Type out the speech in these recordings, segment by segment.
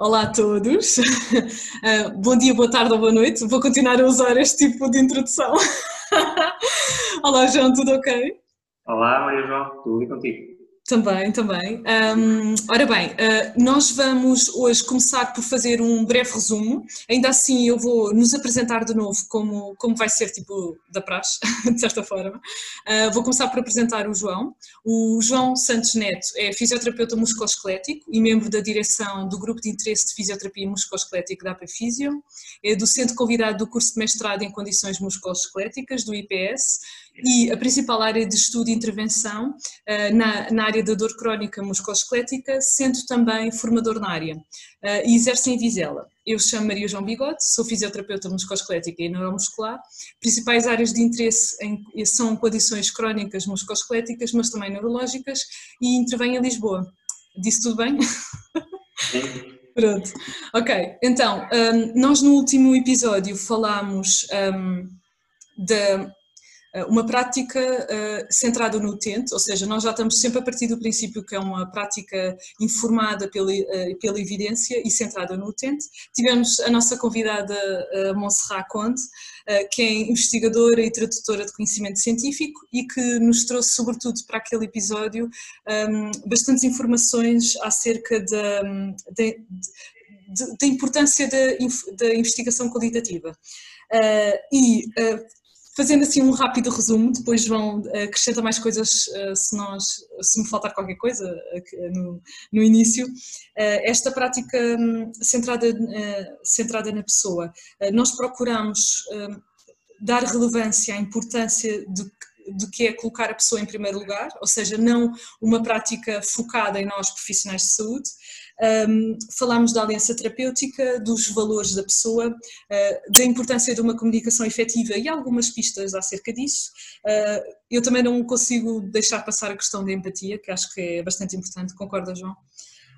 Olá a todos. Uh, bom dia, boa tarde ou boa noite. Vou continuar a usar este tipo de introdução. Olá, João, tudo ok? Olá, Maria João, tudo e contigo? Também, também. Um, ora bem, uh, nós vamos hoje começar por fazer um breve resumo. Ainda assim, eu vou nos apresentar de novo como, como vai ser tipo da praxe, de certa forma. Uh, vou começar por apresentar o João. O João Santos Neto é fisioterapeuta musculoesquelético e membro da direção do Grupo de Interesse de Fisioterapia Musculoesquelética da APFisio. É docente convidado do curso de mestrado em Condições Musculoesqueléticas do IPS e a principal área de estudo e intervenção uh, na, na, área da dor crónica musculoesquelética, sendo também formador na área, uh, e exerce em Vizela. Eu chamo Maria João Bigode, sou fisioterapeuta musculoesquelética e neuromuscular. Principais áreas de interesse são condições crónicas musculoesqueléticas, mas também neurológicas, e intervenho em Lisboa. Disse tudo bem? Sim. Pronto. Ok, então, um, nós no último episódio falámos um, da eh, uma prática uh, centrada no utente, ou seja, nós já estamos sempre a partir do princípio que é uma prática informada pela, uh, pela evidência e centrada no utente. Tivemos a nossa convidada Montserrat Conde, que é investigadora e tradutora de conhecimento científico e que nos trouxe, sobretudo para aquele episódio, ehm, bastantes informações acerca da, da importância da, da investigação qualitativa. Uh, e uh, fazendo assim um rápido resumo, depois vão eh, acrescentar mais coisas eh, se, nós, se me faltar qualquer coisa eh, no, no início. Esta prática hum, centrada, centrada na pessoa, nós procuramos dar relevância à importância de do que é colocar a pessoa em primeiro lugar, ou seja, não uma prática focada em nós profissionais de saúde. Um, falámos da aliança terapêutica, dos valores da pessoa, uh, da importância de uma comunicação efetiva e algumas pistas acerca disso. Uh, eu também não consigo deixar passar a questão da empatia, que acho que é bastante importante, concorda, João?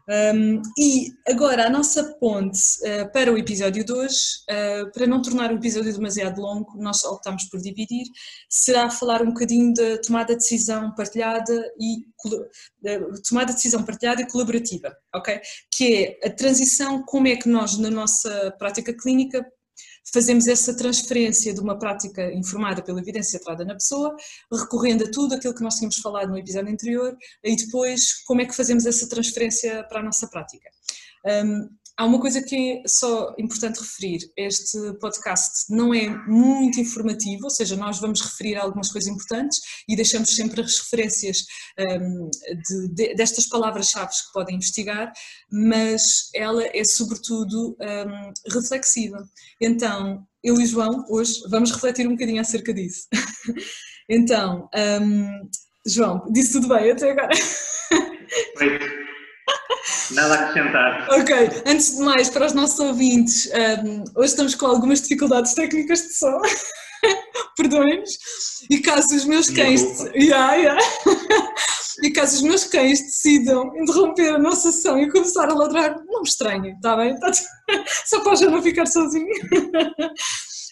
Um, e agora a nossa ponte uh, para o episódio de hoje, uh, para não tornar o episódio demasiado longo, nós optamos por dividir, será falar um bocadinho da tomada de decisão partilhada e tomada de decisão partilhada e colaborativa, ok? Que é a transição, como é que nós na nossa prática clínica fazemos essa transferência de uma prática informada pela evidência centrada na pessoa, recorrendo a tudo aquilo que nós tínhamos falado no episódio anterior, e depois como é que fazemos essa transferência para a nossa prática. Um, Há uma coisa que é só importante referir: este podcast não é muito informativo, ou seja, nós vamos referir algumas coisas importantes e deixamos sempre as referências um, de, de, destas palavras-chave que podem investigar, mas ela é sobretudo um, reflexiva. Então, eu e João, hoje, vamos refletir um bocadinho acerca disso. então, um, João, disse tudo bem até agora? Nada a acrescentar. Ok, antes de mais, para os nossos ouvintes, um, hoje estamos com algumas dificuldades técnicas de som. Perdões. E caso os meus cães. Yeah, yeah. e caso os meus cães decidam interromper a nossa sessão e começar a ladrar, não me estranhem, está bem? Tá... Só para já não ficar sozinho.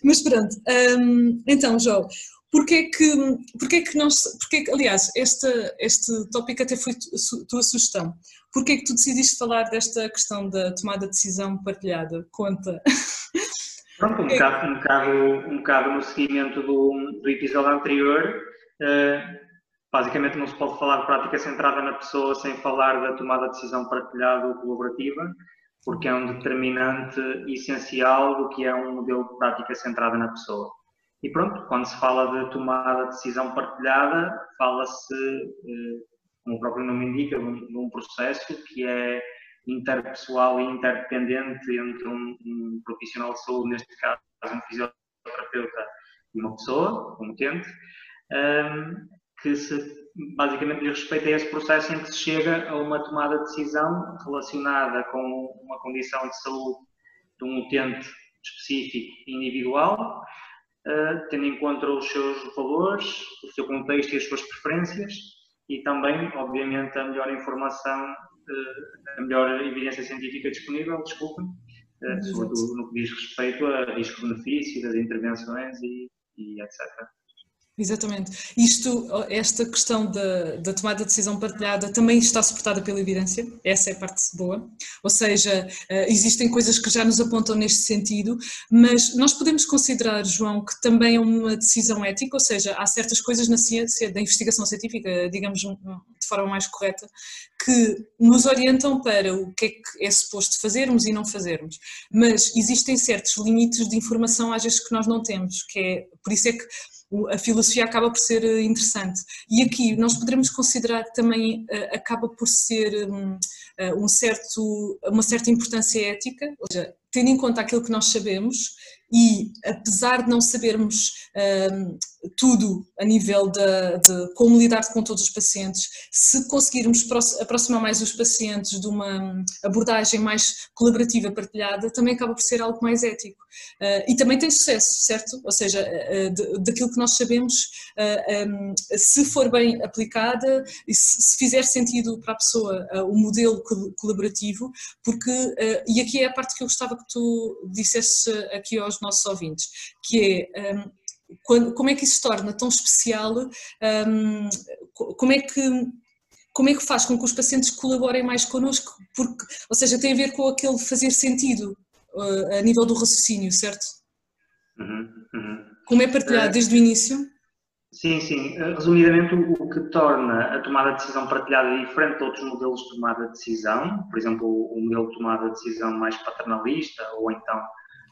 Mas pronto, um, então, João, Porquê que, porquê que nós, porquê que, aliás, este, este tópico até foi tua sugestão. Porquê que tu decidiste falar desta questão da tomada de decisão partilhada? Conta. Pronto, um, bocado, um, bocado, um bocado no seguimento do, do episódio anterior, uh, basicamente não se pode falar de prática centrada na pessoa sem falar da tomada de decisão partilhada ou colaborativa, porque é um determinante essencial do que é um modelo de prática centrada na pessoa. E pronto, quando se fala de tomada de decisão partilhada, fala-se, eh, como o próprio nome indica, de um processo que é interpessoal e interdependente entre um, profissional de saúde, neste caso um fisioterapeuta e uma pessoa, um utente, ehm, que se, basicamente diz respeito a esse processo em que se chega a uma tomada de decisão relacionada com uma condição de saúde de um utente específico individual, uh, tendo em conta os seus valores, o seu contexto e as suas preferências e também, obviamente, a melhor informação, uh, a melhor evidência científica disponível, desculpem, uh, sobretudo no que diz respeito a risco-benefício das intervenções e, e etc. Exatamente. Isto, esta questão da, da, tomada de decisão partilhada também está suportada pela evidência, essa é a parte boa, ou seja, eh, existem coisas que já nos apontam neste sentido, mas nós podemos considerar, João, que também é uma decisão ética, ou seja, há certas coisas na ciência, da investigação científica, digamos de forma mais correta, que nos orientam para o que é que é suposto fazermos e não fazermos, mas existem certos limites de informação às vezes que nós não temos, que é, por isso é que a filosofia acaba por ser eh, interessante. E aqui nós poderemos considerar que também uh, acaba por ser um, uh, um, certo, uma certa importância ética, ou seja, tendo em conta aquilo que nós sabemos e apesar de não sabermos um, tudo a nível de, de, como lidar com todos os pacientes, se conseguirmos aproximar mais os pacientes de uma abordagem mais colaborativa, partilhada, também acaba por ser algo mais ético. Uh, e também tem sucesso, certo? Ou seja, uh, daquilo que nós sabemos, um, se for bem aplicada e se, fizer sentido para a pessoa o modelo colaborativo, porque, e aqui é a parte que eu gostava que tu dissesse aqui aos nossos ouvintes, que é um, quando, como é que isso se torna tão especial, um, como é que como é que faz com que os pacientes colaborem mais connosco, porque, ou seja, tem a ver com aquele fazer sentido uh, a nível do raciocínio, certo? Uhum, uhum. Como é partilhado uh, desde o início? Sim, sim. Eh, resumidamente, o que torna a tomada de decisão partilhada diferente de outros modelos de tomada de decisão, por exemplo, o modelo de tomada de decisão mais paternalista ou então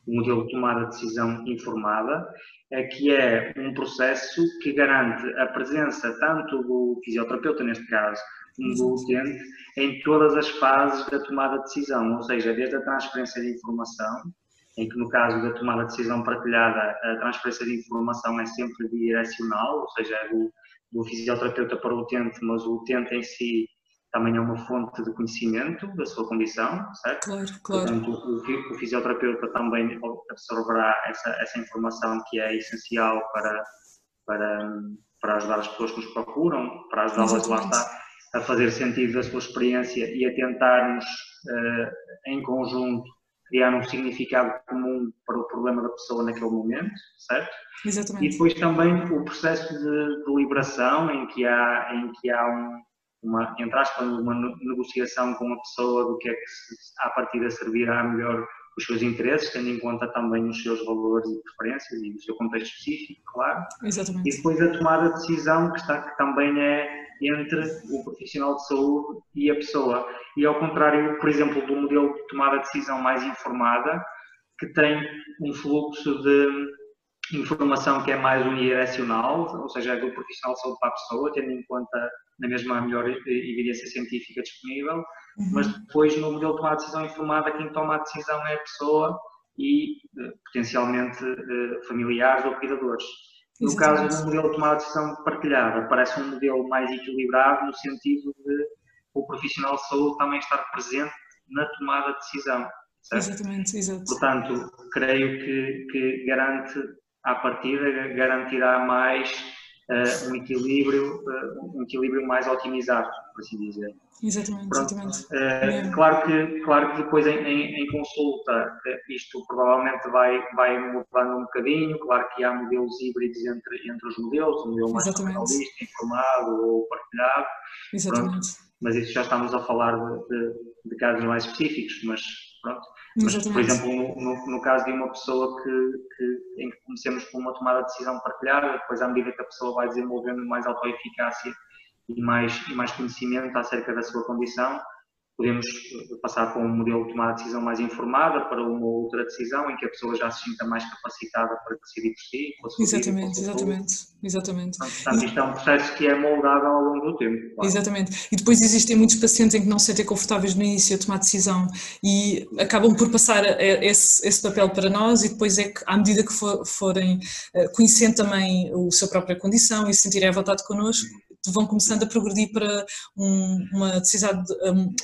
o modelo de tomada de decisão informada, é que é um processo que garante a presença tanto do fisioterapeuta, neste caso, como do utente, em todas as fases da tomada de decisão, ou seja, desde a transferência de informação, em que no caso da tomada de decisão partilhada, a transferência de informação é sempre direcional, ou seja, é do, do fisioterapeuta para o utente, mas o utente em si também é uma fonte de conhecimento da sua condição, certo? Claro, claro. Portanto, o, o fisioterapeuta também absorverá essa, essa informação que é essencial para, para, para ajudar as pessoas que nos procuram, para ajudá-las lá está, a fazer sentido da sua experiência e a tentarmos, uh, em conjunto, criar um significado comum para o problema da pessoa naquele momento, certo? Exatamente. E depois também o processo de deliberação em que há, em que há um, uma, entre aspas, uma negociação com a pessoa do que é que a partir de servirá melhor os seus interesses, tendo em conta também os seus valores e preferências e o seu contexto específico, claro. Exatamente. E depois a tomada de decisão que, está, que também é entre o profissional de saúde e a pessoa. E ao contrário, por exemplo, do modelo de tomada de decisão mais informada, que tem um fluxo de informação que é mais unidirecional, ou seja, é do profissional de saúde para a pessoa, tendo em conta na mesma a melhor evidência científica disponível, uhum. mas depois no modelo de tomar decisão informada, quem toma a decisão é a pessoa e eh, potencialmente eh, familiares ou cuidadores. No Exatamente. caso do modelo de tomar decisão partilhada, parece um modelo mais equilibrado no sentido de o profissional de saúde também estar presente na tomada de decisão. Certo? Exatamente, exato. Portanto, creio que, que garante, à partida, garantirá mais uh, um, equilíbrio, uh, um equilíbrio mais otimizado, por assim dizer. Exatamente, Pronto. exatamente. Uh, claro, que, claro que depois em, em, em, consulta isto provavelmente vai, vai mudando um bocadinho, claro que há modelos híbridos entre, entre os modelos, um modelo mais personalista, informado ou partilhado. Exatamente. Pronto. Mas isso já estamos a falar de, de, de casos mais específicos, mas pronto. Mas, por exemplo, no, no, no, caso de uma pessoa que, que, em que comecemos com uma tomada de decisão partilhada, depois à medida que a pessoa vai desenvolvendo mais autoeficácia e mais, e mais conhecimento acerca da sua condição, podemos passar para um modelo de tomar a decisão mais informada para uma outra decisão em que a pessoa já se sinta mais capacitada para decidir por si. Exatamente, exatamente, exatamente. Portanto, isto é um processo que é moldado ao longo do tempo. Claro. Exatamente. E depois existem muitos pacientes em que não se sentem confortáveis no início a tomar decisão e acabam por passar esse, esse papel para nós e depois é que, à medida que for, forem eh, conhecendo também a sua própria condição e se sentirem à vontade connosco, vão começando a progredir para um, uma, decisão,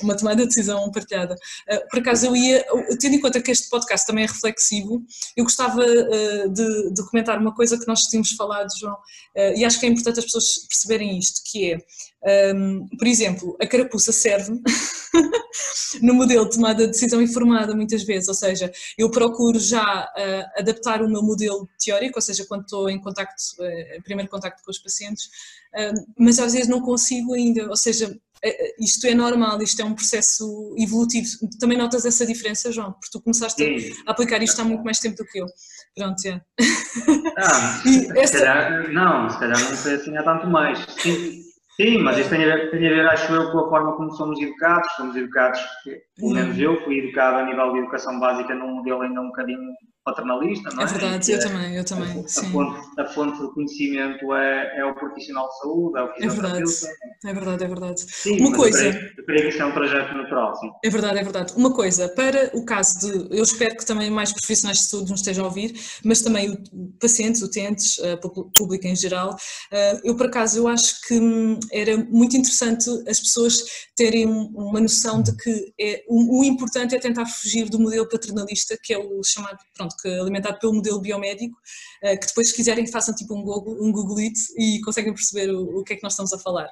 uma tomada de decisão partilhada. Ah, por acaso, eu ia, tendo em conta que este podcast também é reflexivo, eu gostava ah, de, de comentar uma coisa que nós tínhamos falado, João, ah, e acho que é importante as pessoas perceberem isto, que é Um, por exemplo, a carapuça serve no modelo de tomada de decisão informada muitas vezes, ou seja, eu procuro já uh, adaptar o meu modelo teórico, ou seja, quando estou em contacto, uh, primeiro contacto com os pacientes, uh, mas às vezes não consigo ainda, ou seja, isto é normal, isto é um processo evolutivo. Também notas essa diferença, João? Porque tu começaste Sim. a aplicar isto há muito mais tempo do que eu. Pronto, é. Ah, se essa... calhar, não, se calhar não foi assim há tanto mais. Sim, sim mas isto tem a, ver, tem a ver, acho eu, com a forma como somos educados. Somos educados, pelo menos eu fui educado a nível de educação básica num modelo ainda um bocadinho paternalista, não é? É verdade, eu também, eu também. A, sim. Fonte, a fonte de conhecimento é, é o profissional de saúde, é o É verdade, é verdade, é verdade. Sim, Uma coisa. Eu creio, que isso é um trajeto natural, sim. É verdade, é verdade. Uma coisa, para o caso de. Eu espero que também mais profissionais de saúde nos estejam a ouvir, mas também o, pacientes, utentes, o público em geral. Eh, eu, por acaso, eu acho que hum, era muito interessante as pessoas terem uma noção de que é, o, o importante é tentar fugir do modelo paternalista, que é o chamado, pronto, que alimentado pelo modelo biomédico, eh, que depois se quiserem façam tipo um Google, um Google It e conseguem perceber o, o que é que nós estamos a falar.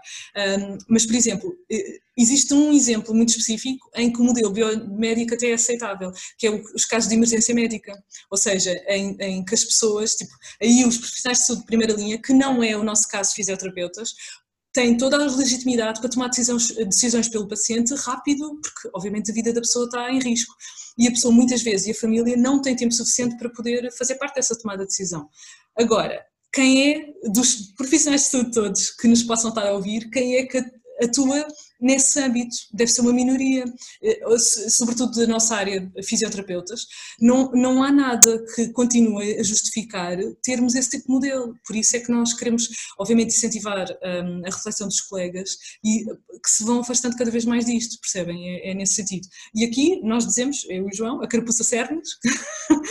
mas, por exemplo, eh, existe um exemplo muito específico em que o modelo biomédico até é aceitável, que é os casos de emergência médica, ou seja, em, em que as pessoas, tipo, aí os profissionais de saúde de primeira linha, que não é o nosso caso fisioterapeutas, têm toda a legitimidade para tomar decisões, decisões pelo paciente rápido, porque obviamente a vida da pessoa está em risco e a pessoa muitas vezes e a família não tem tempo suficiente para poder fazer parte dessa tomada de decisão. Agora, quem é, dos profissionais de saúde todos que nos possam estar a ouvir, quem é que atua nesse âmbito, deve ser uma minoria, eh, sobretudo da nossa área, fisioterapeutas, não, não há nada que continue a justificar termos esse tipo de modelo, por isso é que nós queremos, obviamente, incentivar um, a reflexão dos colegas e que se vão afastando cada vez mais disto, percebem? É, é nesse sentido. E aqui nós dizemos, eu e o João, a carapuça serve-nos.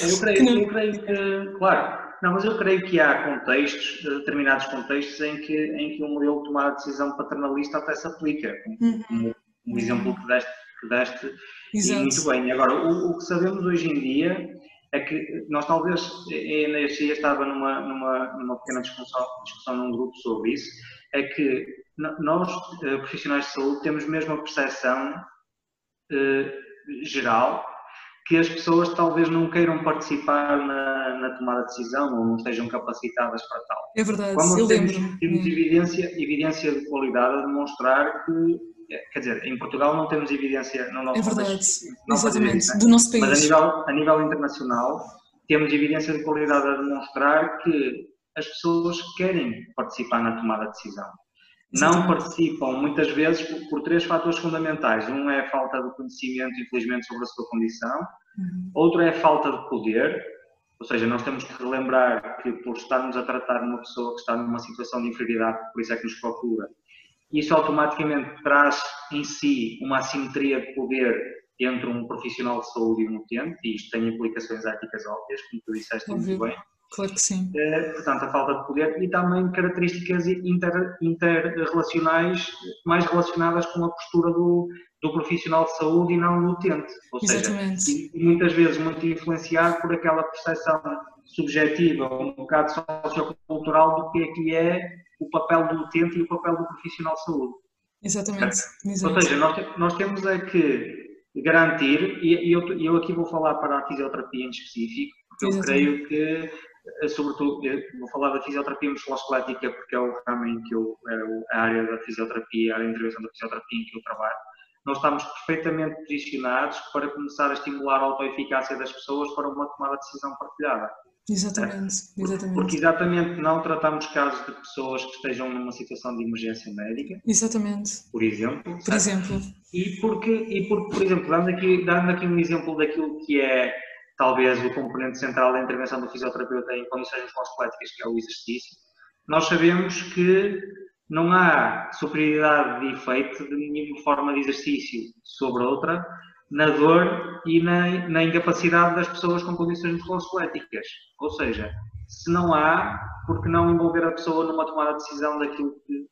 Eu creio, que eu creio que, claro, não, mas eu creio que há contextos, determinados contextos, em que, em que o modelo de tomar a decisão paternalista até se aplica, como, uhum. um exemplo que deste, que deste e muito bem. Agora, o, o, que sabemos hoje em dia é que nós talvez, este dia estava numa, numa, numa pequena discussão, discussão num grupo sobre isso, é que nós, eh, profissionais de saúde, temos mesmo a percepção eh, geral que as pessoas talvez não queiram participar na, na, tomada de decisão ou não estejam capacitadas para tal. É verdade, Como eu temos, lembro. Temos evidência, evidência de qualidade a demonstrar que, quer dizer, em Portugal não temos evidência no nosso É verdade, país, exatamente, do nosso país. Mas a nível, a nível internacional temos evidência de qualidade a demonstrar que as pessoas querem participar na tomada de decisão não participam muitas vezes por, por, três fatores fundamentais. Um é a falta de conhecimento, infelizmente, sobre a sua condição. Uhum. Outro é a falta de poder, ou seja, nós temos que relembrar que por estarmos a tratar uma pessoa que está numa situação de inferioridade, por isso é que nos procura, isso automaticamente traz em si uma assimetria de poder entre um profissional de saúde e um utente, e isto tem implicações éticas óbvias, como tu disseste muito bem. Claro que sim. Uh, portanto, a falta de poder e também características inter, interrelacionais mais relacionadas com a postura do, do profissional de saúde e não do utente. Ou Exatamente. seja, e, muitas vezes muito influenciado por aquela percepção subjetiva, um bocado sociocultural do que é que é o papel do utente e o papel do profissional de saúde. Exatamente. Ou seja, nós, nós temos é que garantir, e eu, eu aqui vou falar para a fisioterapia em específico, porque eu creio que sobretudo, vou falar da fisioterapia musculoesquelética porque é o ramo em que eu, é a área da fisioterapia, a área de intervenção da fisioterapia em que eu trabalho. Nós estamos perfeitamente posicionados para começar a estimular a autoeficácia das pessoas para uma tomada de decisão partilhada. Exatamente, exatamente. Porque exatamente não tratamos casos de pessoas que estejam numa situação de emergência médica. Exatamente. Por exemplo. Por exemplo. E porque, e porque, por exemplo, dando aqui, dando aqui um exemplo daquilo que é talvez o componente central da intervenção do fisioterapeuta em condições musculoesqueléticas, que é o exercício, nós sabemos que não há superioridade de efeito de nenhuma forma de exercício sobre outra na dor e na, na incapacidade das pessoas com condições musculoesqueléticas. Ou seja, se não há, por que não envolver a pessoa numa tomada de decisão daquilo que,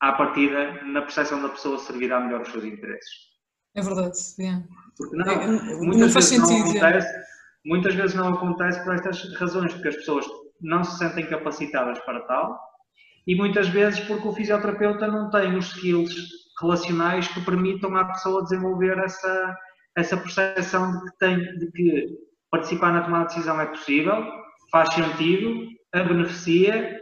à partida, na percepção da pessoa servirá melhor os seus interesses? É verdade, é. Porque não, é, muitas não faz sentido. Não acontece, Muitas vezes não acontece por estas razões, porque as pessoas não se sentem capacitadas para tal e muitas vezes porque o fisioterapeuta não tem os skills relacionais que permitam à pessoa desenvolver essa, essa percepção de que, tem, de que participar na tomada de decisão é possível, faz sentido, a beneficia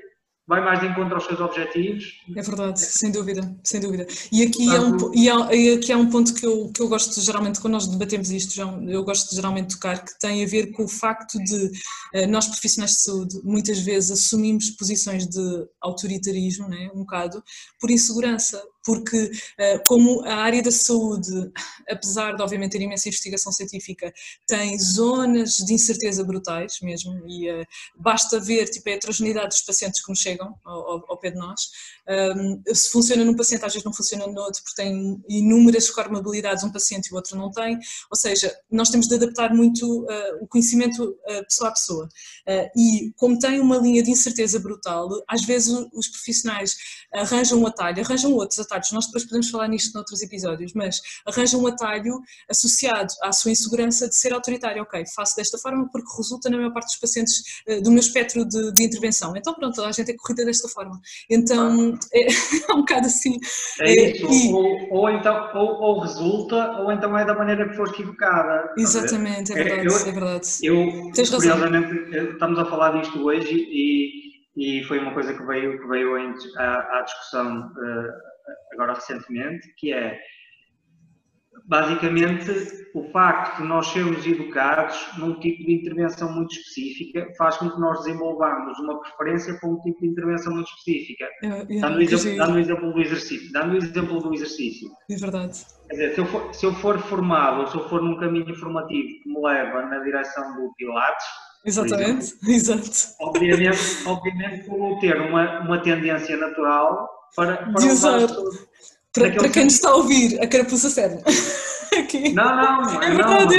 vai mais de encontro aos seus objetivos. É verdade, sem dúvida, sem dúvida. E aqui, é um, e, há, e aqui há um ponto que eu, que eu gosto geralmente, quando nós debatemos isto, João, eu gosto de geralmente tocar, que tem a ver com o facto de uh, nós profissionais de saúde muitas vezes assumimos posições de autoritarismo, né, um bocado, por insegurança, porque eh, como a área da saúde, apesar de obviamente ter imensa investigação científica, tem zonas de incerteza brutais mesmo, e uh, basta ver tipo, a heterogeneidade dos pacientes que nos chegam ao, ao pé de nós, um, se funciona num paciente às vezes não funciona no outro, porque tem inúmeras comorbilidades um paciente e o outro não tem, ou seja, nós temos de adaptar muito uh, o conhecimento pessoa a pessoa, e como tem uma linha de incerteza brutal, às vezes os profissionais arranjam um atalho, arranjam outros atalhos, atalhos, nós depois podemos falar nisto noutros episódios, mas arranja um atalho associado à sua insegurança de ser autoritário. Ok, faço desta forma porque resulta na maior parte dos pacientes eh, do meu espectro de, de intervenção. Então pronto, a gente é corrida desta forma. Então é, é um bocado assim. É eh, isso, e, ou, ou, então ou, ou, resulta, ou então é da maneira que foste educada. Exatamente, é verdade, eu, é verdade. Eu, Tens curiosamente, estamos a falar disto hoje e e foi uma coisa que veio, que veio à, discussão uh, agora recentemente, que é basicamente o facto de nós sermos educados num tipo de intervenção muito específica faz com que nós desenvolvamos uma preferência para um tipo de intervenção muito específica. Dando, o exemplo, dando o exemplo do exercício. Dando o exemplo do exercício. É verdade. Quer dizer, se eu, for, se eu for formado ou se eu for num caminho formativo que me leva na direção do Pilates, Exatamente, exato. Obviamente, obviamente vou ter uma, uma tendência natural para, para de usar. Para, para quem nos está a ouvir, a carapuça serve. Aqui. Não, não, é verdade.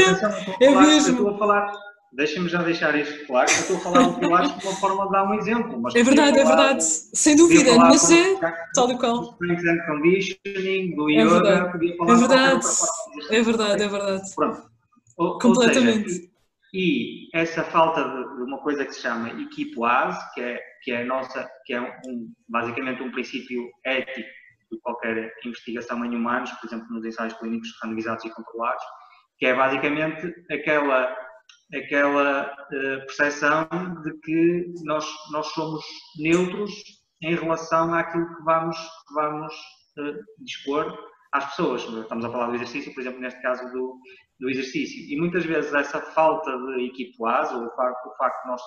Não, é, mesmo. Estou a falar, deixem-me já deixar isto claro, eu estou a falar do de uma forma de dar um exemplo. Mas é verdade, é verdade, sem dúvida, mas é tal e qual. Do strength and conditioning, do é yoga, verdade. podia falar é verdade, é verdade, é verdade. Pronto. Ou, Completamente. Ou seja, e essa falta de, uma coisa que se chama equipoase, que é, que é, nossa, que é um, basicamente um princípio ético de qualquer investigação em humanos, por exemplo, nos ensaios clínicos randomizados e controlados, que é basicamente aquela, aquela uh, percepção de que nós, nós somos neutros em relação àquilo que vamos, vamos uh, dispor às pessoas. Estamos a falar do exercício, por exemplo, neste caso do, do exercício. E muitas vezes essa falta de equipoase, ou o facto, o facto de nós,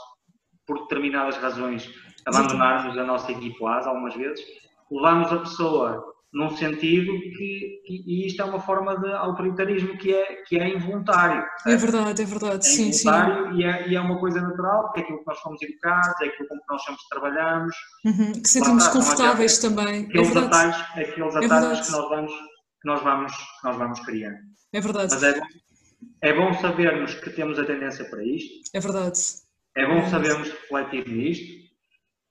por determinadas razões, abandonarmos a nossa equipoase, algumas vezes, levamos a pessoa num sentido que, e isto é uma forma de autoritarismo que é, que é involuntário. Certo? É verdade, é verdade, é sim, sim. E é, e é uma coisa natural, porque é aquilo que nós fomos educados, é aquilo com que nós sempre trabalhamos. Uhum, que sentimos confortáveis também. É aqueles é atalhos, aqueles é atalhos que nós vamos, que nós vamos, que nós vamos criando. É verdade. Mas é, é bom sabermos que temos a tendência para isto. É verdade. É bom é sabermos refletir nisto.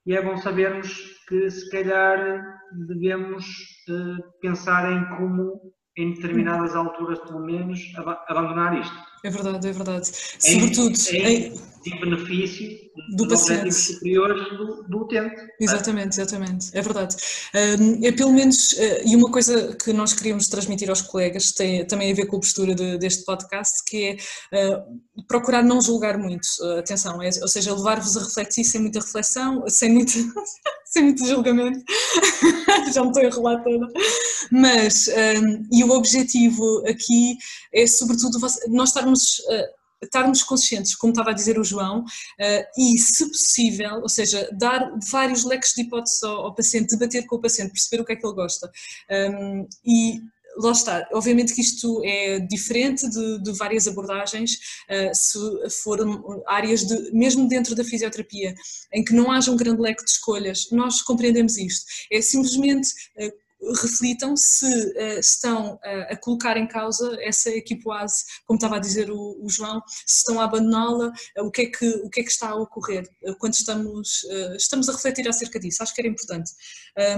E é bom sabermos que, se calhar, devemos uh, pensar em como, em determinadas alturas, pelo menos, ab abandonar isto. É verdade, é verdade. Sobretudo em, em, em benefício do paciente superiores do, do utente. Exatamente, exatamente, é verdade. É pelo menos, eh, e uma coisa que nós queríamos transmitir aos colegas tem também a ver com a postura de, deste podcast, que é eh, procurar não julgar muito, eh, atenção, é, ou seja, levar-vos a refletir sem muita reflexão, sem muito, sem muito julgamento, já me estou a enrolar toda, mas, e o objetivo aqui é sobretudo nós estarmos estarmos conscientes, como estava a dizer o João, uh, e, se possível, ou seja, dar vários leques de hipóteses ao, paciente, debater com o paciente, perceber o que é que ele gosta. Um, e lá está, obviamente que isto é diferente de, de várias abordagens, uh, se for áreas de, mesmo dentro da fisioterapia, em que não haja um grande leque de escolhas, nós compreendemos isto. É simplesmente uh, reflitam se uh, estão uh, a colocar em causa essa equipoase, como estava a dizer o, o João, se estão a abandoná-la, uh, o, que é que, o que é que está a ocorrer quando estamos, estamos a refletir acerca disso, acho que era importante.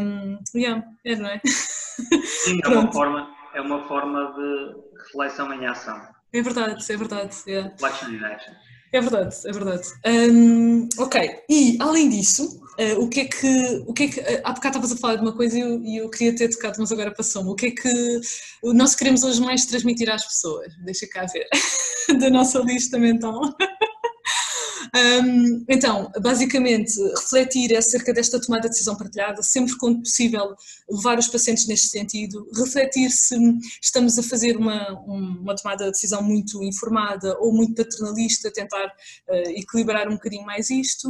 Um, yeah, é, não é? Sim, é uma, forma, é uma forma de reflexão em ação. É verdade, é verdade. Yeah. Reflection in action. É verdade, é verdade. Um, ok, e além disso, uh, o que é que. O que, é que uh, há bocado estavas a falar de uma coisa e eu, eu, queria ter tocado, mas agora passou-me. O que é que nós queremos hoje mais transmitir às pessoas? Deixa cá ver. da nossa lista mental. Um, então, basicamente, refletir acerca desta tomada de decisão partilhada, sempre quando possível levar os pacientes neste sentido, refletir se estamos a fazer uma, uma tomada de decisão muito informada ou muito paternalista, tentar uh, equilibrar um bocadinho mais isto.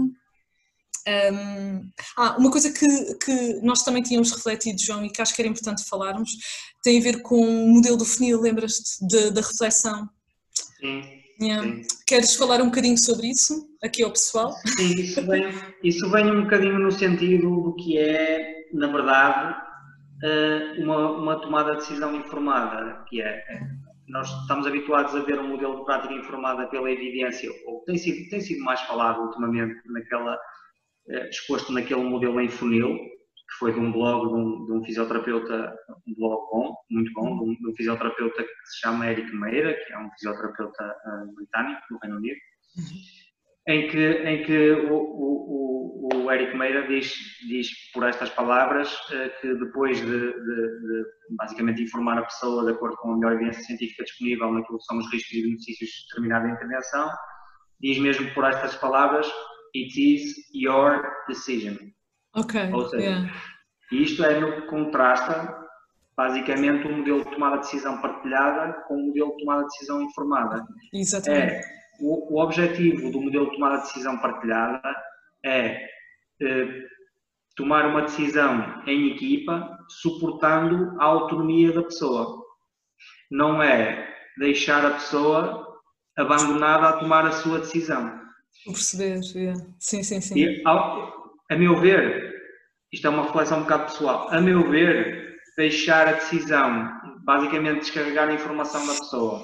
Um, ah, uma coisa que, que nós também tínhamos refletido, João, e que acho que era importante falarmos, tem a ver com o modelo do funil, lembras-te da reflexão? Sim. Yeah. Queres falar um bocadinho sobre isso aqui ao pessoal? Sim, isso vem, isso vem um bocadinho no sentido do que é, na verdade, eh, uma, uma tomada de decisão informada, que é, nós estamos habituados a ver um modelo de prática informada pela evidência, ou tem sido, tem sido mais falado ultimamente naquela, eh, exposto naquele modelo em funil, que foi de um blog de um, de um fisioterapeuta, um blog bom, muito bom, de um, de um, fisioterapeuta que se chama Eric Meira, que é um fisioterapeuta uh, britânico no Reino Unido, uhum. em que, em que o, o, o, Eric Meira diz, diz por estas palavras uh, que depois de, de, de, basicamente informar a pessoa de acordo com a melhor evidência científica disponível naquilo que são os riscos e benefícios de determinada intervenção, diz mesmo por estas palavras, it is your decision. Ok. Ou seja, yeah. isto é no que contrasta basicamente o modelo de tomada de decisão partilhada com o modelo de tomada de decisão informada. Exatamente. É, o, o objetivo do modelo de tomada de decisão partilhada é eh, tomar uma decisão em equipa suportando a autonomia da pessoa. Não é deixar a pessoa abandonada a tomar a sua decisão. Perceber, yeah. sim, sim, sim. E, ao, a meu ver, isto é uma reflexão um bocado pessoal, a meu ver, deixar a decisão, basicamente descarregar a informação da pessoa.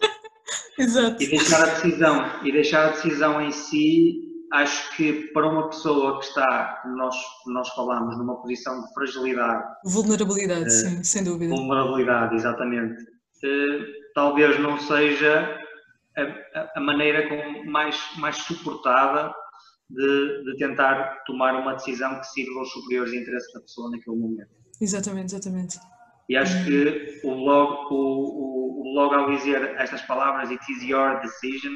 Exato. E deixar a decisão, e deixar a decisão em si, acho que para uma pessoa que está, como nós, nós falamos, numa posição de fragilidade. Vulnerabilidade, uh, sim, sem dúvida. Vulnerabilidade, exatamente. Uh, talvez não seja a, a maneira mais, mais suportada de, de, tentar tomar uma decisão que sirva aos superiores interesses da pessoa naquele momento. Exatamente, exatamente. E acho que o blog, o, o, o blog ao dizer estas palavras, it is your decision,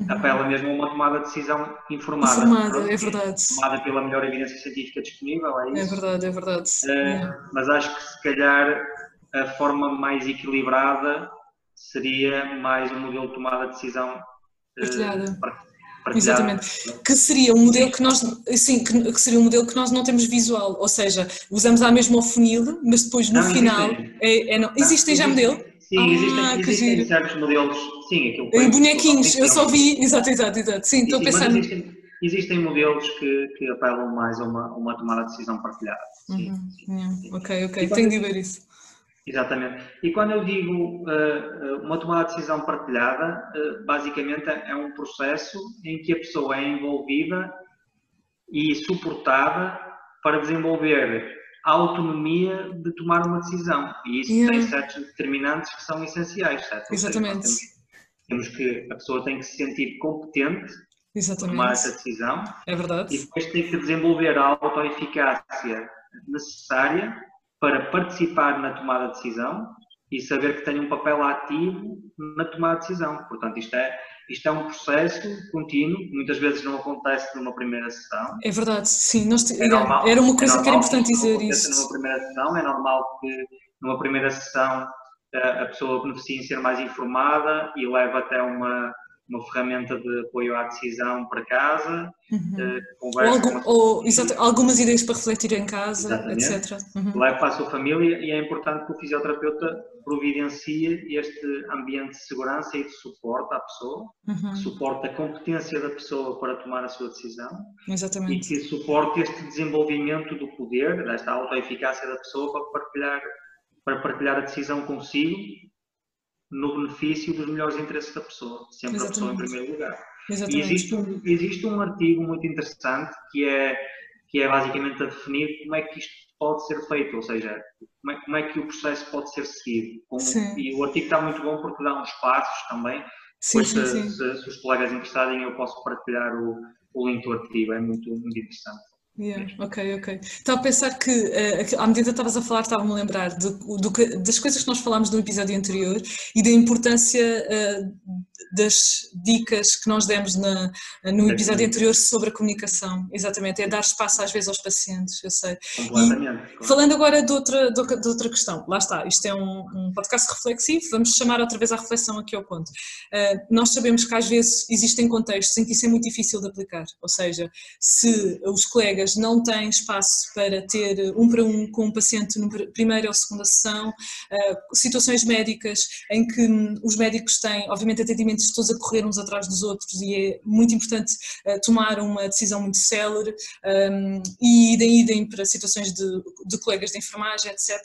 uhum. apela mesmo a uma tomada de decisão informada. Informada, é verdade. Tomada pela melhor evidência científica disponível, é, é isso? É verdade, é verdade. Uh, é. Mas acho que se calhar a forma mais equilibrada seria mais um modelo de tomada de decisão uh, partilhada Exatamente. Que seria um modelo que nós, sim, que, que, seria um modelo que nós não temos visual, ou seja, usamos a mesma funil, mas depois no não, final é, é não. existem já modelo? Sim, ah, existem, existem certos modelos, sim, aquilo que bonequinhos, eu só vi, exato, exato, exato. Sim, estou pensando. Existem, existem, modelos que, que apelam mais a uma, uma tomada de decisão partilhada. Sim, uhum, sim. Ok, ok, tenho de ver isso. Exatamente. E quando eu digo uh, uma tomada de decisão partilhada, uh, basicamente é um processo em que a pessoa é envolvida e suportada para desenvolver a autonomia de tomar uma decisão. E isso yeah. tem certos determinantes que são essenciais, certo? Exatamente. Seja, temos, temos, que, a pessoa tem que se sentir competente Exatamente. para tomar essa decisão. É verdade. E depois tem que desenvolver a autoeficácia necessária para participar na tomada de decisão e saber que tem um papel ativo na tomada de decisão. Portanto, isto é, isto é um processo contínuo, muitas vezes não acontece numa primeira sessão. É verdade, sim. Nós, é normal, era uma coisa é que era importante dizer isso. Numa primeira sessão, é normal que numa primeira sessão eh, a pessoa beneficie em ser mais informada e leve até uma uma ferramenta de apoio à decisão para casa, uhum. ou, algum, ou exato, algumas ideias para refletir em casa, Exatamente. etc. Uhum. Leve para a sua família e é importante que o fisioterapeuta providencie este ambiente de segurança e de suporte à pessoa, uhum. que suporte a competência da pessoa para tomar a sua decisão Exatamente. e que suporte este desenvolvimento do poder, desta autoeficácia da pessoa para partilhar, para partilhar a decisão consigo no benefício dos melhores interesses da pessoa, sempre Exatamente. a pessoa em primeiro lugar. Exatamente. E existe um, existe um artigo muito interessante que é, que é basicamente a definir como é que isto pode ser feito, ou seja, como é, como é que o processo pode ser seguido. Como, e o artigo está muito bom porque dá uns passos também Sim, sim, sim. Se, se, os colegas interessarem, eu posso partilhar o, o link do artigo, é muito, muito interessante. Yeah, ok, ok. Estava a pensar que, uh, à medida que estavas a falar, estava-me a lembrar do, do, das coisas que nós falámos no episódio anterior e da importância uh, das dicas que nós demos na, no episódio anterior sobre a comunicação. Exatamente, é dar espaço às vezes aos pacientes, eu sei. E, falando agora de outra, de outra questão, lá está, isto é um, um, podcast reflexivo, vamos chamar outra vez a reflexão aqui ao ponto. Uh, nós sabemos que às vezes existem contextos em que isso é muito difícil de aplicar, ou seja, se os colegas não têm espaço para ter um para um com um paciente no primeira ou segunda sessão, uh, situações médicas em que hum, os médicos têm, obviamente, atendimento momentos todos a correr uns atrás dos outros e é muito importante uh, tomar uma decisão muito célere um, e idem, idem para situações de, de colegas de enfermagem, etc.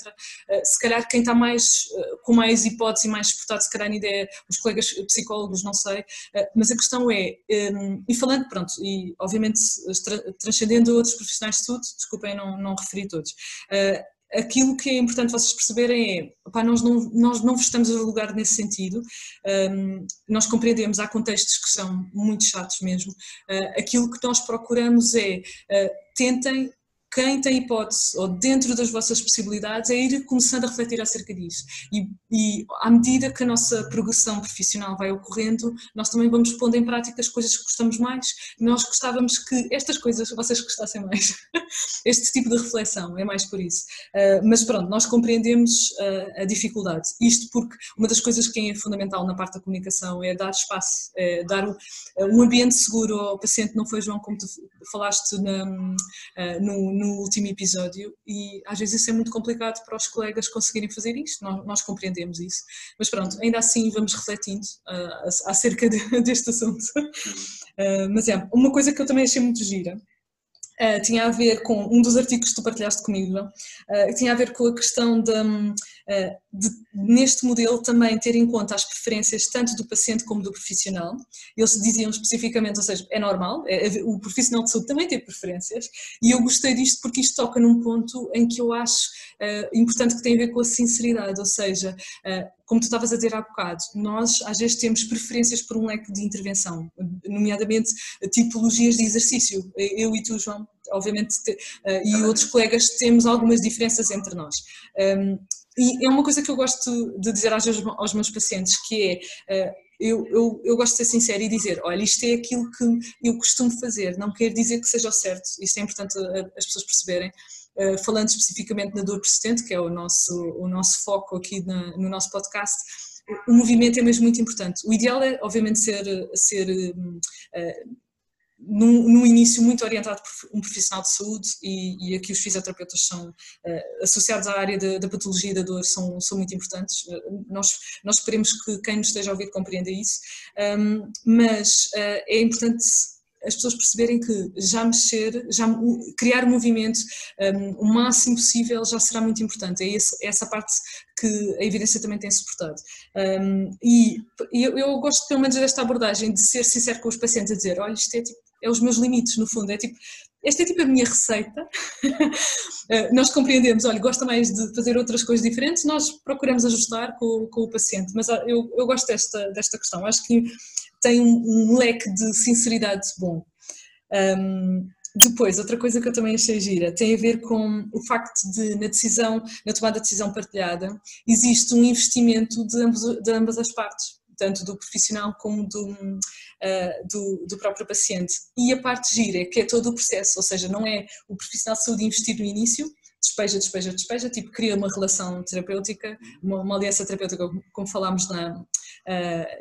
Eh, se calhar quem está mais, com mais hipótese e mais exportado, se calhar ainda é os colegas psicólogos, não sei, mas a questão é, um, e falando, pronto, e obviamente transcendendo outros profissionais de saúde, desculpem não, não referi todos, aquilo que é importante vocês perceberem é, opá, nós, não, nós não estamos a lugar nesse sentido, um, nós compreendemos, há contextos que são muito chatos mesmo, uh, aquilo que nós procuramos é, uh, tentem quem tem hipótese, ou dentro das vossas possibilidades, é ir começando a refletir acerca disso. E, e, à medida que a nossa progressão profissional vai ocorrendo, nós também vamos pondo em prática as coisas que gostamos mais. Nós gostávamos que estas coisas vocês gostassem mais. este tipo de reflexão, é mais por isso. Uh, mas pronto, nós compreendemos uh, a dificuldade. Isto porque uma das coisas que é fundamental na parte da comunicação é dar espaço, é dar um, um ambiente seguro ao paciente. Não foi, João, como tu falaste na, uh, no no último episódio e às vezes isso é muito complicado para os colegas conseguirem fazer isto, nós, nós compreendemos isso. Mas pronto, ainda assim vamos refletindo uh, acerca de, deste assunto. Uh, mas é, uma coisa que eu também achei muito gira Uh, tinha a ver com um dos artigos que tu partilhaste comigo, uh, tinha a ver com a questão de, uh, de, neste modelo, também ter em conta as preferências tanto do paciente como do profissional. Eles diziam especificamente, ou seja, é normal, é, é, o profissional de saúde também tem preferências, e eu gostei disto porque isto toca num ponto em que eu acho importante que tem a ver com a sinceridade, ou seja, como tu estavas a dizer há bocado, nós às vezes temos preferências por um leque de intervenção, nomeadamente tipologias de exercício. Eu e tu, João, obviamente, eh, e outros colegas temos algumas diferenças entre nós. E é uma coisa que eu gosto de dizer às aos meus pacientes, que é eh, eu, eu, eu, gosto de ser sincera e dizer, olha, isto é aquilo que eu costumo fazer, não quer dizer que seja o certo, isto é importante eh, as pessoas perceberem, eh, falando especificamente na dor persistente, que é o nosso, o nosso foco aqui no nosso podcast, o movimento é mesmo muito importante. O ideal é, obviamente, ser, ser uh, no, início muito orientado por um profissional de saúde e, e aqui os fisioterapeutas são uh, associados à área da, patologia da dor são, são muito importantes. Uh, nós, nós esperemos que quem nos esteja a ouvir compreenda isso, um, mas uh, é importante as pessoas perceberem que já mexer, já criar movimento um, o máximo possível já será muito importante. É, esse, é essa parte que a evidência também tem suportado. Um, e eu, eu, gosto pelo menos desta abordagem de ser sincero com os pacientes, a dizer, olha, isto é, tipo, é os meus limites, no fundo, é tipo, esta é tipo a minha receita. Eh, nós compreendemos, olha, gosta mais de fazer outras coisas diferentes, nós procuramos ajustar com, com o paciente, mas ah, eu, eu gosto desta, desta questão. Acho que tem um, leque de sinceridade bom. Um, depois, outra coisa que eu também achei gira tem a ver com o facto de, na decisão, na tomada de decisão partilhada, existe um investimento de, ambos, de ambas as partes, tanto do profissional como do, uh, do, do, próprio paciente. E a parte gira que é todo o processo, ou seja, não é o profissional de saúde investir no início, despeja, despeja, despeja, tipo cria uma relação terapêutica, uma, uma aliança terapêutica, como falámos na, uh,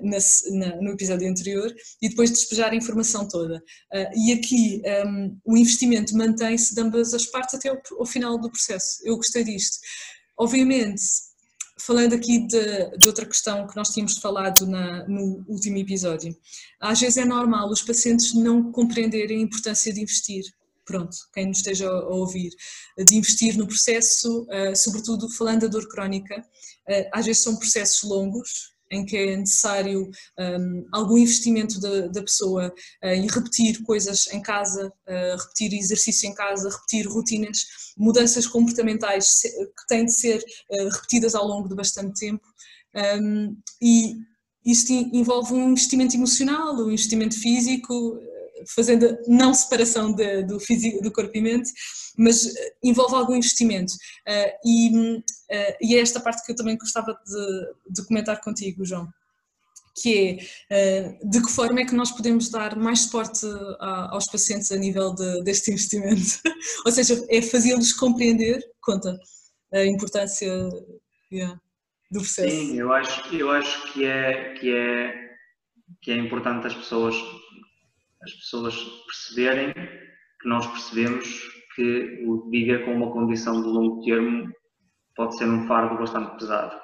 na, na, no episódio anterior, e depois despejar a informação toda. Uh, e aqui um, o investimento mantém-se de ambas as partes até o, o final do processo. Eu gostei disto. Obviamente, falando aqui de, de, outra questão que nós tínhamos falado na, no último episódio, às vezes é normal os pacientes não compreenderem a importância de investir. Pronto, quem nos esteja a ouvir, de investir no processo, uh, sobretudo falando da dor crónica, uh, às vezes são processos longos, em que é necessário um, algum investimento da, da pessoa uh, em repetir coisas em casa, uh, repetir exercício em casa, repetir rotinas, mudanças comportamentais que têm de ser uh, repetidas ao longo de bastante tempo. Um, e isto envolve um investimento emocional, um investimento físico, fazendo não separação de, do, físico, do corpo e mente, mas eh, envolve algum investimento. Uh, e, uh, e, é esta parte que eu também gostava de, de comentar contigo, João, que é de que forma é que nós podemos dar mais suporte aos pacientes a nível de, deste investimento. Ou seja, é fazê-los compreender, conta, a importância yeah, do processo. Sim, eu acho, eu acho que, é, que, é, que é importante as pessoas as pessoas perceberem que nós percebemos que o viver com uma condição de longo termo pode ser um fardo bastante pesado.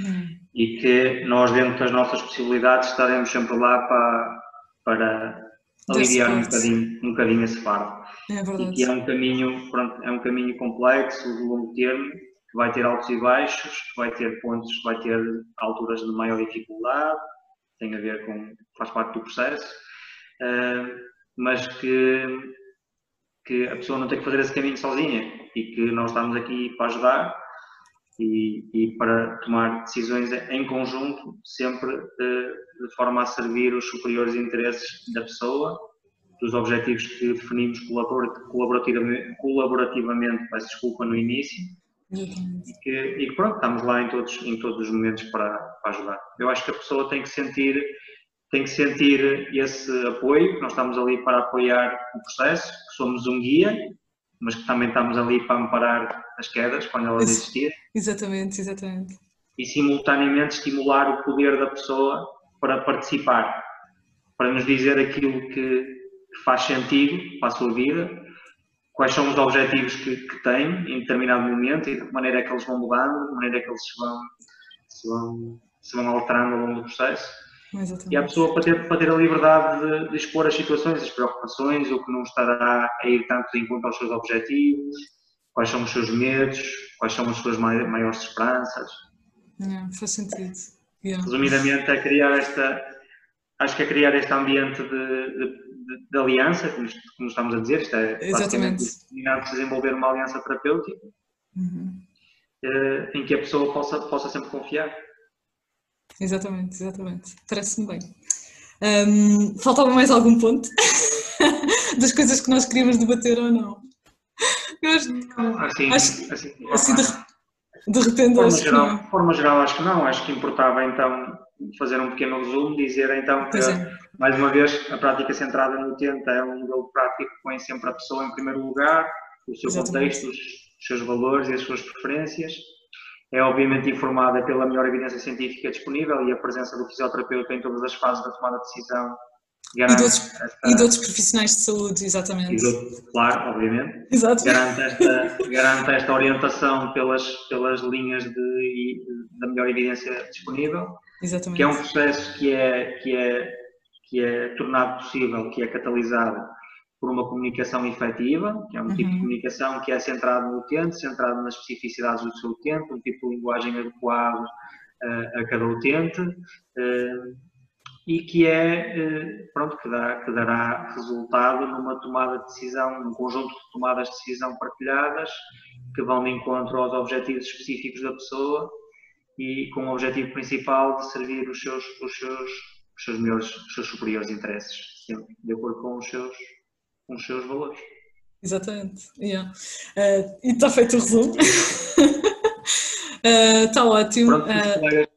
Hum. E que nós, dentro das nossas possibilidades, estaremos sempre lá para, para aliviar um bocadinho, um bocadinho esse fardo. É e que é um caminho, pronto, é um caminho complexo, de longo termo, que vai ter altos e baixos, que vai ter pontos, que vai ter alturas de maior dificuldade, tem a ver com, faz parte do processo, mas que, que a pessoa não tem que fazer esse caminho sozinha e que nós estamos aqui para ajudar e, e para tomar decisões em conjunto, sempre uh, de forma a servir os superiores interesses da pessoa, dos objetivos que definimos colaborativamente, colaborativamente peço desculpa, no início. E que, e que, pronto, estamos lá em todos, em todos os momentos para, para ajudar. Eu acho que a pessoa tem que sentir tem que sentir esse apoio, nós estamos ali para apoiar o processo, que somos um guia, mas que também estamos ali para amparar as quedas quando elas existirem. Exatamente, exatamente. E simultaneamente estimular o poder da pessoa para participar, para nos dizer aquilo que faz sentido para a sua vida, quais são os objetivos que, que tem em determinado momento e de que maneira é que eles vão mudando, de maneira é que eles se vão, se vão, se vão alterando ao longo do processo Exatamente. E a pessoa para ter, para ter a liberdade de, de, expor as situações, as preocupações, o que não estará a ir tanto em conta aos seus objetivos, quais são os seus medos, quais são as suas maiores esperanças. Yeah, faz sentido. Yeah. Resumidamente, é criar esta, acho que é criar este ambiente de, de, de aliança, como, como, estamos a dizer, isto é Exatamente. desenvolver uma aliança terapêutica uhum. Eh, em que a pessoa possa, possa sempre confiar. Exatamente, exatamente. Parece-me bem. Um, faltava mais algum ponto das coisas que nós queríamos debater ou não? Eu acho, não, assim, acho, assim, assim de, de repente forma acho geral, que não. De forma geral acho que não, acho que importava então fazer um pequeno resumo, dizer então que, é. mais uma vez, a prática centrada no utente é um modelo prático que põe sempre a pessoa em primeiro lugar, o seu Exatamente. contexto, os seus valores e as suas preferências, é obviamente informada pela melhor evidência científica disponível e a presença do fisioterapeuta em todas as fases da tomada de decisão. E de, outros, esta, e de outros profissionais de saúde, exatamente. Outros, claro, obviamente. Exato. Garante esta, garante esta orientação pelas, pelas linhas de, da melhor evidência disponível. Exatamente. Que é um processo que é, que é, que é tornado possível, que é catalisado por uma comunicação efetiva, que é um uhum. tipo de uhum. comunicação que é centrado no utente, centrado nas especificidades do seu utente, um tipo de linguagem adequado uh, a cada utente uh, e que é, uh, pronto, que, dá, que dará resultado numa tomada de decisão, num conjunto de tomadas de decisão partilhadas que vão de encontro aos objetivos específicos da pessoa e com o objetivo principal de servir os seus, os seus, os seus melhores, os seus superiores interesses, sempre de acordo com os seus com os seus valores. Exatamente. Yeah. Uh, e está feito o resumo. Está uh, ótimo. Pronto, uh,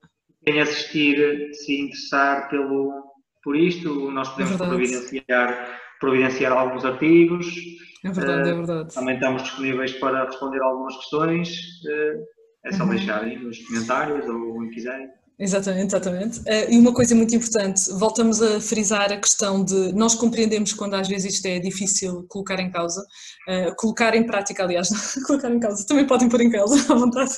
quem assistir se interessar pelo, por isto, nós podemos é providenciar, providenciar alguns artigos. É verdade, é verdade. Também estamos disponíveis para responder algumas questões. é só uhum. deixarem nos comentários ou onde quiserem. Exatamente, exatamente. Uh, e uma coisa muito importante, voltamos a frisar a questão de nós compreendemos quando às vezes isto é difícil colocar em causa, uh, colocar em prática, aliás, colocar em causa, também podem pôr em causa à vontade,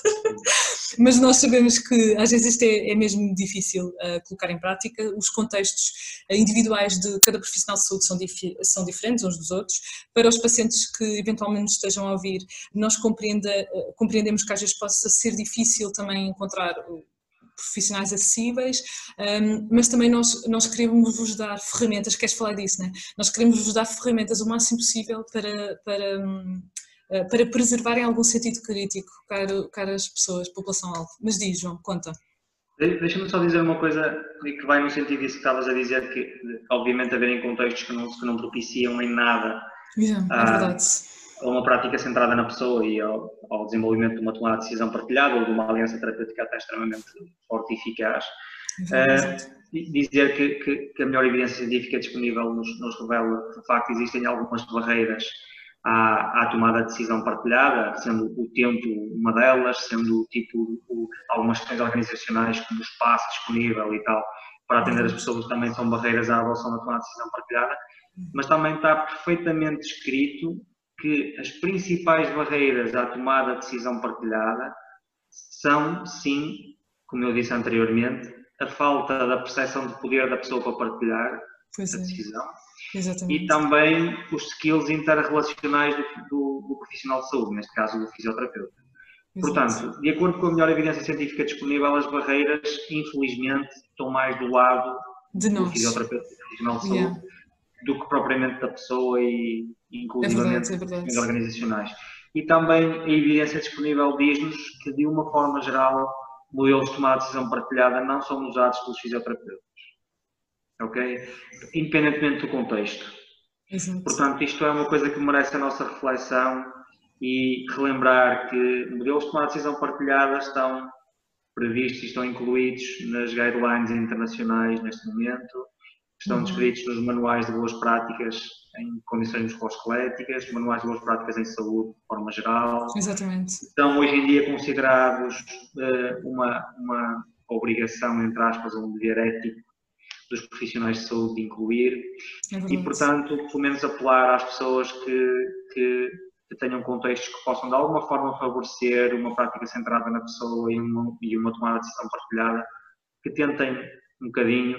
mas nós sabemos que às vezes isto é, é mesmo difícil uh, colocar em prática, os contextos individuais de cada profissional de saúde são, são diferentes uns dos outros, para os pacientes que eventualmente estejam a ouvir, nós compreendemos que às vezes possa ser difícil também encontrar profissionais acessíveis, um, mas também nós, nós queremos vos dar ferramentas, queres falar disso, né? Nós queremos vos dar ferramentas o máximo possível para, para, hum, eh, para preservarem algum sentido crítico, caro, caras pessoas, população-alvo. Mas diz, João, conta. Deixa-me só dizer uma coisa que vai no sentido disso que estavas a dizer, que obviamente haverem contextos que não, que não propiciam em nada yeah, é verdade. A uma prática centrada na pessoa e ao, ao, desenvolvimento de uma tomada de decisão partilhada ou de uma aliança terapêutica até extremamente forte e eficaz. Uh, dizer que, que, que, a melhor evidência científica disponível nos, nos revela que de facto existem algumas barreiras à, à, tomada de decisão partilhada, sendo o tempo uma delas, sendo tipo o, algumas questões organizacionais como o espaço disponível e tal, para atender as pessoas também são barreiras à adoção da tomada de decisão partilhada, mas também está perfeitamente escrito que as principais barreiras à tomada de decisão partilhada são, sim, como eu disse anteriormente, a falta da percepção de poder da pessoa para partilhar pois a é. decisão Exatamente. e também os skills interrelacionais do, do, do, profissional de saúde, neste caso do fisioterapeuta. Exato. Portanto, de acordo com a melhor evidência científica disponível, as barreiras, infelizmente, estão mais do lado do fisioterapeuta do profissional de saúde yeah. Do que propriamente da pessoa e, inclusivamente, é verdade, é organizacionais. E também a evidência disponível diz-nos que, de uma forma geral, modelos de tomada de decisão partilhada não são usados pelos fisioterapeutas ok? Independentemente do contexto. Exato. Portanto, isto é uma coisa que merece a nossa reflexão e relembrar que modelos de tomada de decisão partilhada estão previstos e estão incluídos nas guidelines internacionais neste momento, estão uhum. descritos nos manuais de boas práticas em condições musculoesqueléticas, manuais de boas práticas em saúde de forma geral. Exatamente. Estão hoje em dia considerados uh, uma, uma obrigação, entre aspas, um dever ético dos profissionais de saúde de incluir é e, portanto, pelo menos apelar às pessoas que, que, que, tenham contextos que possam de alguma forma favorecer uma prática centrada na pessoa e uma, e uma tomada de decisão partilhada, que tentem um bocadinho,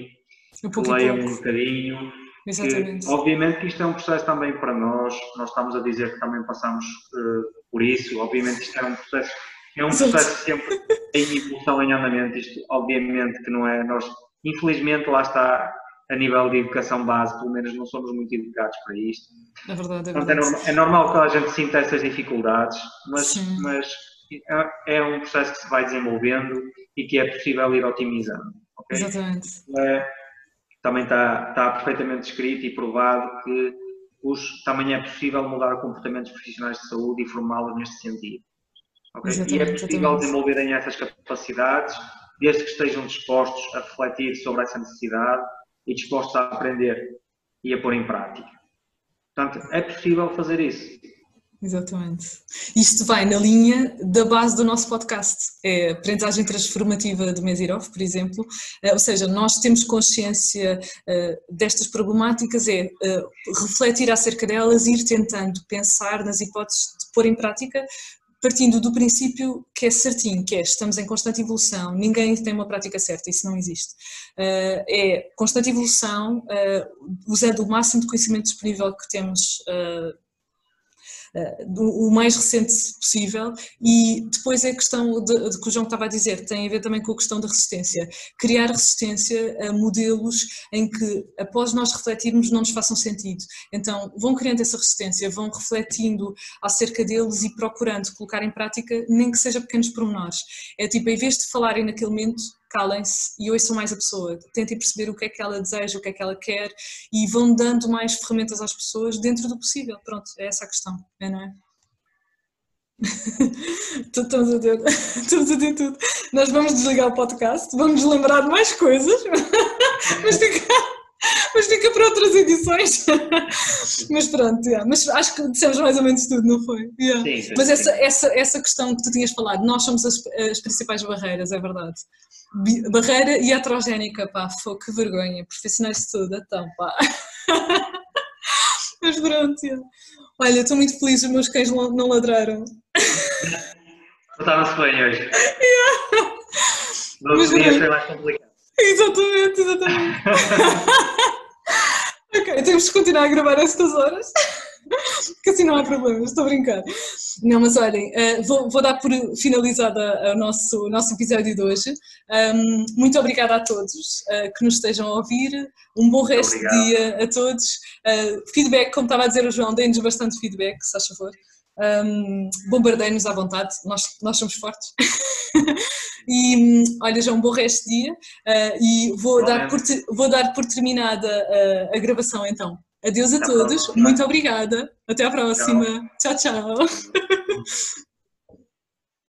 um leiam um bocadinho. Exatamente. Que, obviamente que isto é um processo também para nós, nós estamos a dizer que também passamos uh, por isso, obviamente isto é um processo, é um processo sempre em evolução, em andamento, isto obviamente que não é, nós Infelizmente, lá está, a nível de educação base, pelo menos não somos muito educados para isto. É verdade, é verdade. Portanto, é, normal, é normal que a gente sinta essas dificuldades, mas, mas é, é, um processo que se vai desenvolvendo e que é possível ir otimizando. Okay? Exatamente. É, também está, está perfeitamente escrito e provado que os, também é possível mudar comportamentos profissionais de saúde e formá-los neste sentido. Okay? E é possível exatamente. desenvolverem essas capacidades desde que estejam dispostos a refletir sobre essa necessidade e dispostos a aprender e a pôr em prática. Portanto, é possível fazer isso. Exatamente. Isto vai na linha da base do nosso podcast. É aprendizagem transformativa do Mesirov, por exemplo. Eh, ou seja, nós temos consciência eh, destas problemáticas, é eh, refletir acerca delas, ir tentando pensar nas hipóteses de pôr em prática, partindo do princípio que é certinho, que é estamos em constante evolução, ninguém tem uma prática certa, isso não existe. É constante evolução, usando o máximo de conhecimento disponível que temos o mais recente possível e depois é a questão de, de, que o João estava a dizer, tem a ver também com a questão da resistência. Criar resistência a modelos em que após nós refletirmos não nos façam sentido. Então vão criando essa resistência, vão refletindo acerca deles e procurando colocar em prática nem que seja pequenos pormenores. É tipo, em vez de falarem naquele momento, calem-se e ouçam mais a pessoa, tentem perceber o que é que ela deseja, o que é que ela quer e vão dando mais ferramentas às pessoas dentro do possível. Pronto, é essa a questão, é, não é? estamos a ter, estamos a ter tudo. Nós vamos desligar o podcast, vamos lembrar de mais coisas, mas fica, mas fica para outras edições. mas pronto, yeah. mas acho que dissemos mais ou menos tudo, não foi? Yeah. Sim, mas essa, essa, essa questão que tu tinhas falado, nós somos as, as principais barreiras, é verdade barreira iatrogénica, pá, foi que vergonha, profissionais de saúde, então, pá. Mas pronto, olha, estou muito feliz, os meus cães não ladraram. Estava-se bem hoje. Yeah. Nos dias foi mais complicado. Exatamente, exatamente. Ok, temos que continuar a gravar estas horas que assim não há problema, estou a brincar. Não, mas olhem, uh, vou, vou, dar por finalizada o nosso, nosso episódio de hoje. Muito obrigada a todos uh, que nos estejam a ouvir. Um bom resto de dia a todos. Feedback, como estava a dizer o João, deem-nos bastante feedback, se faz favor. Um, Bombardeiem-nos à vontade, nós, nós somos fortes. e olha, já um bom resto de dia uh, e vou dar, por, vou dar por terminada uh, a gravação então. Adeus a Até todos, muito obrigada. Até à próxima. tchau. tchau. tchau.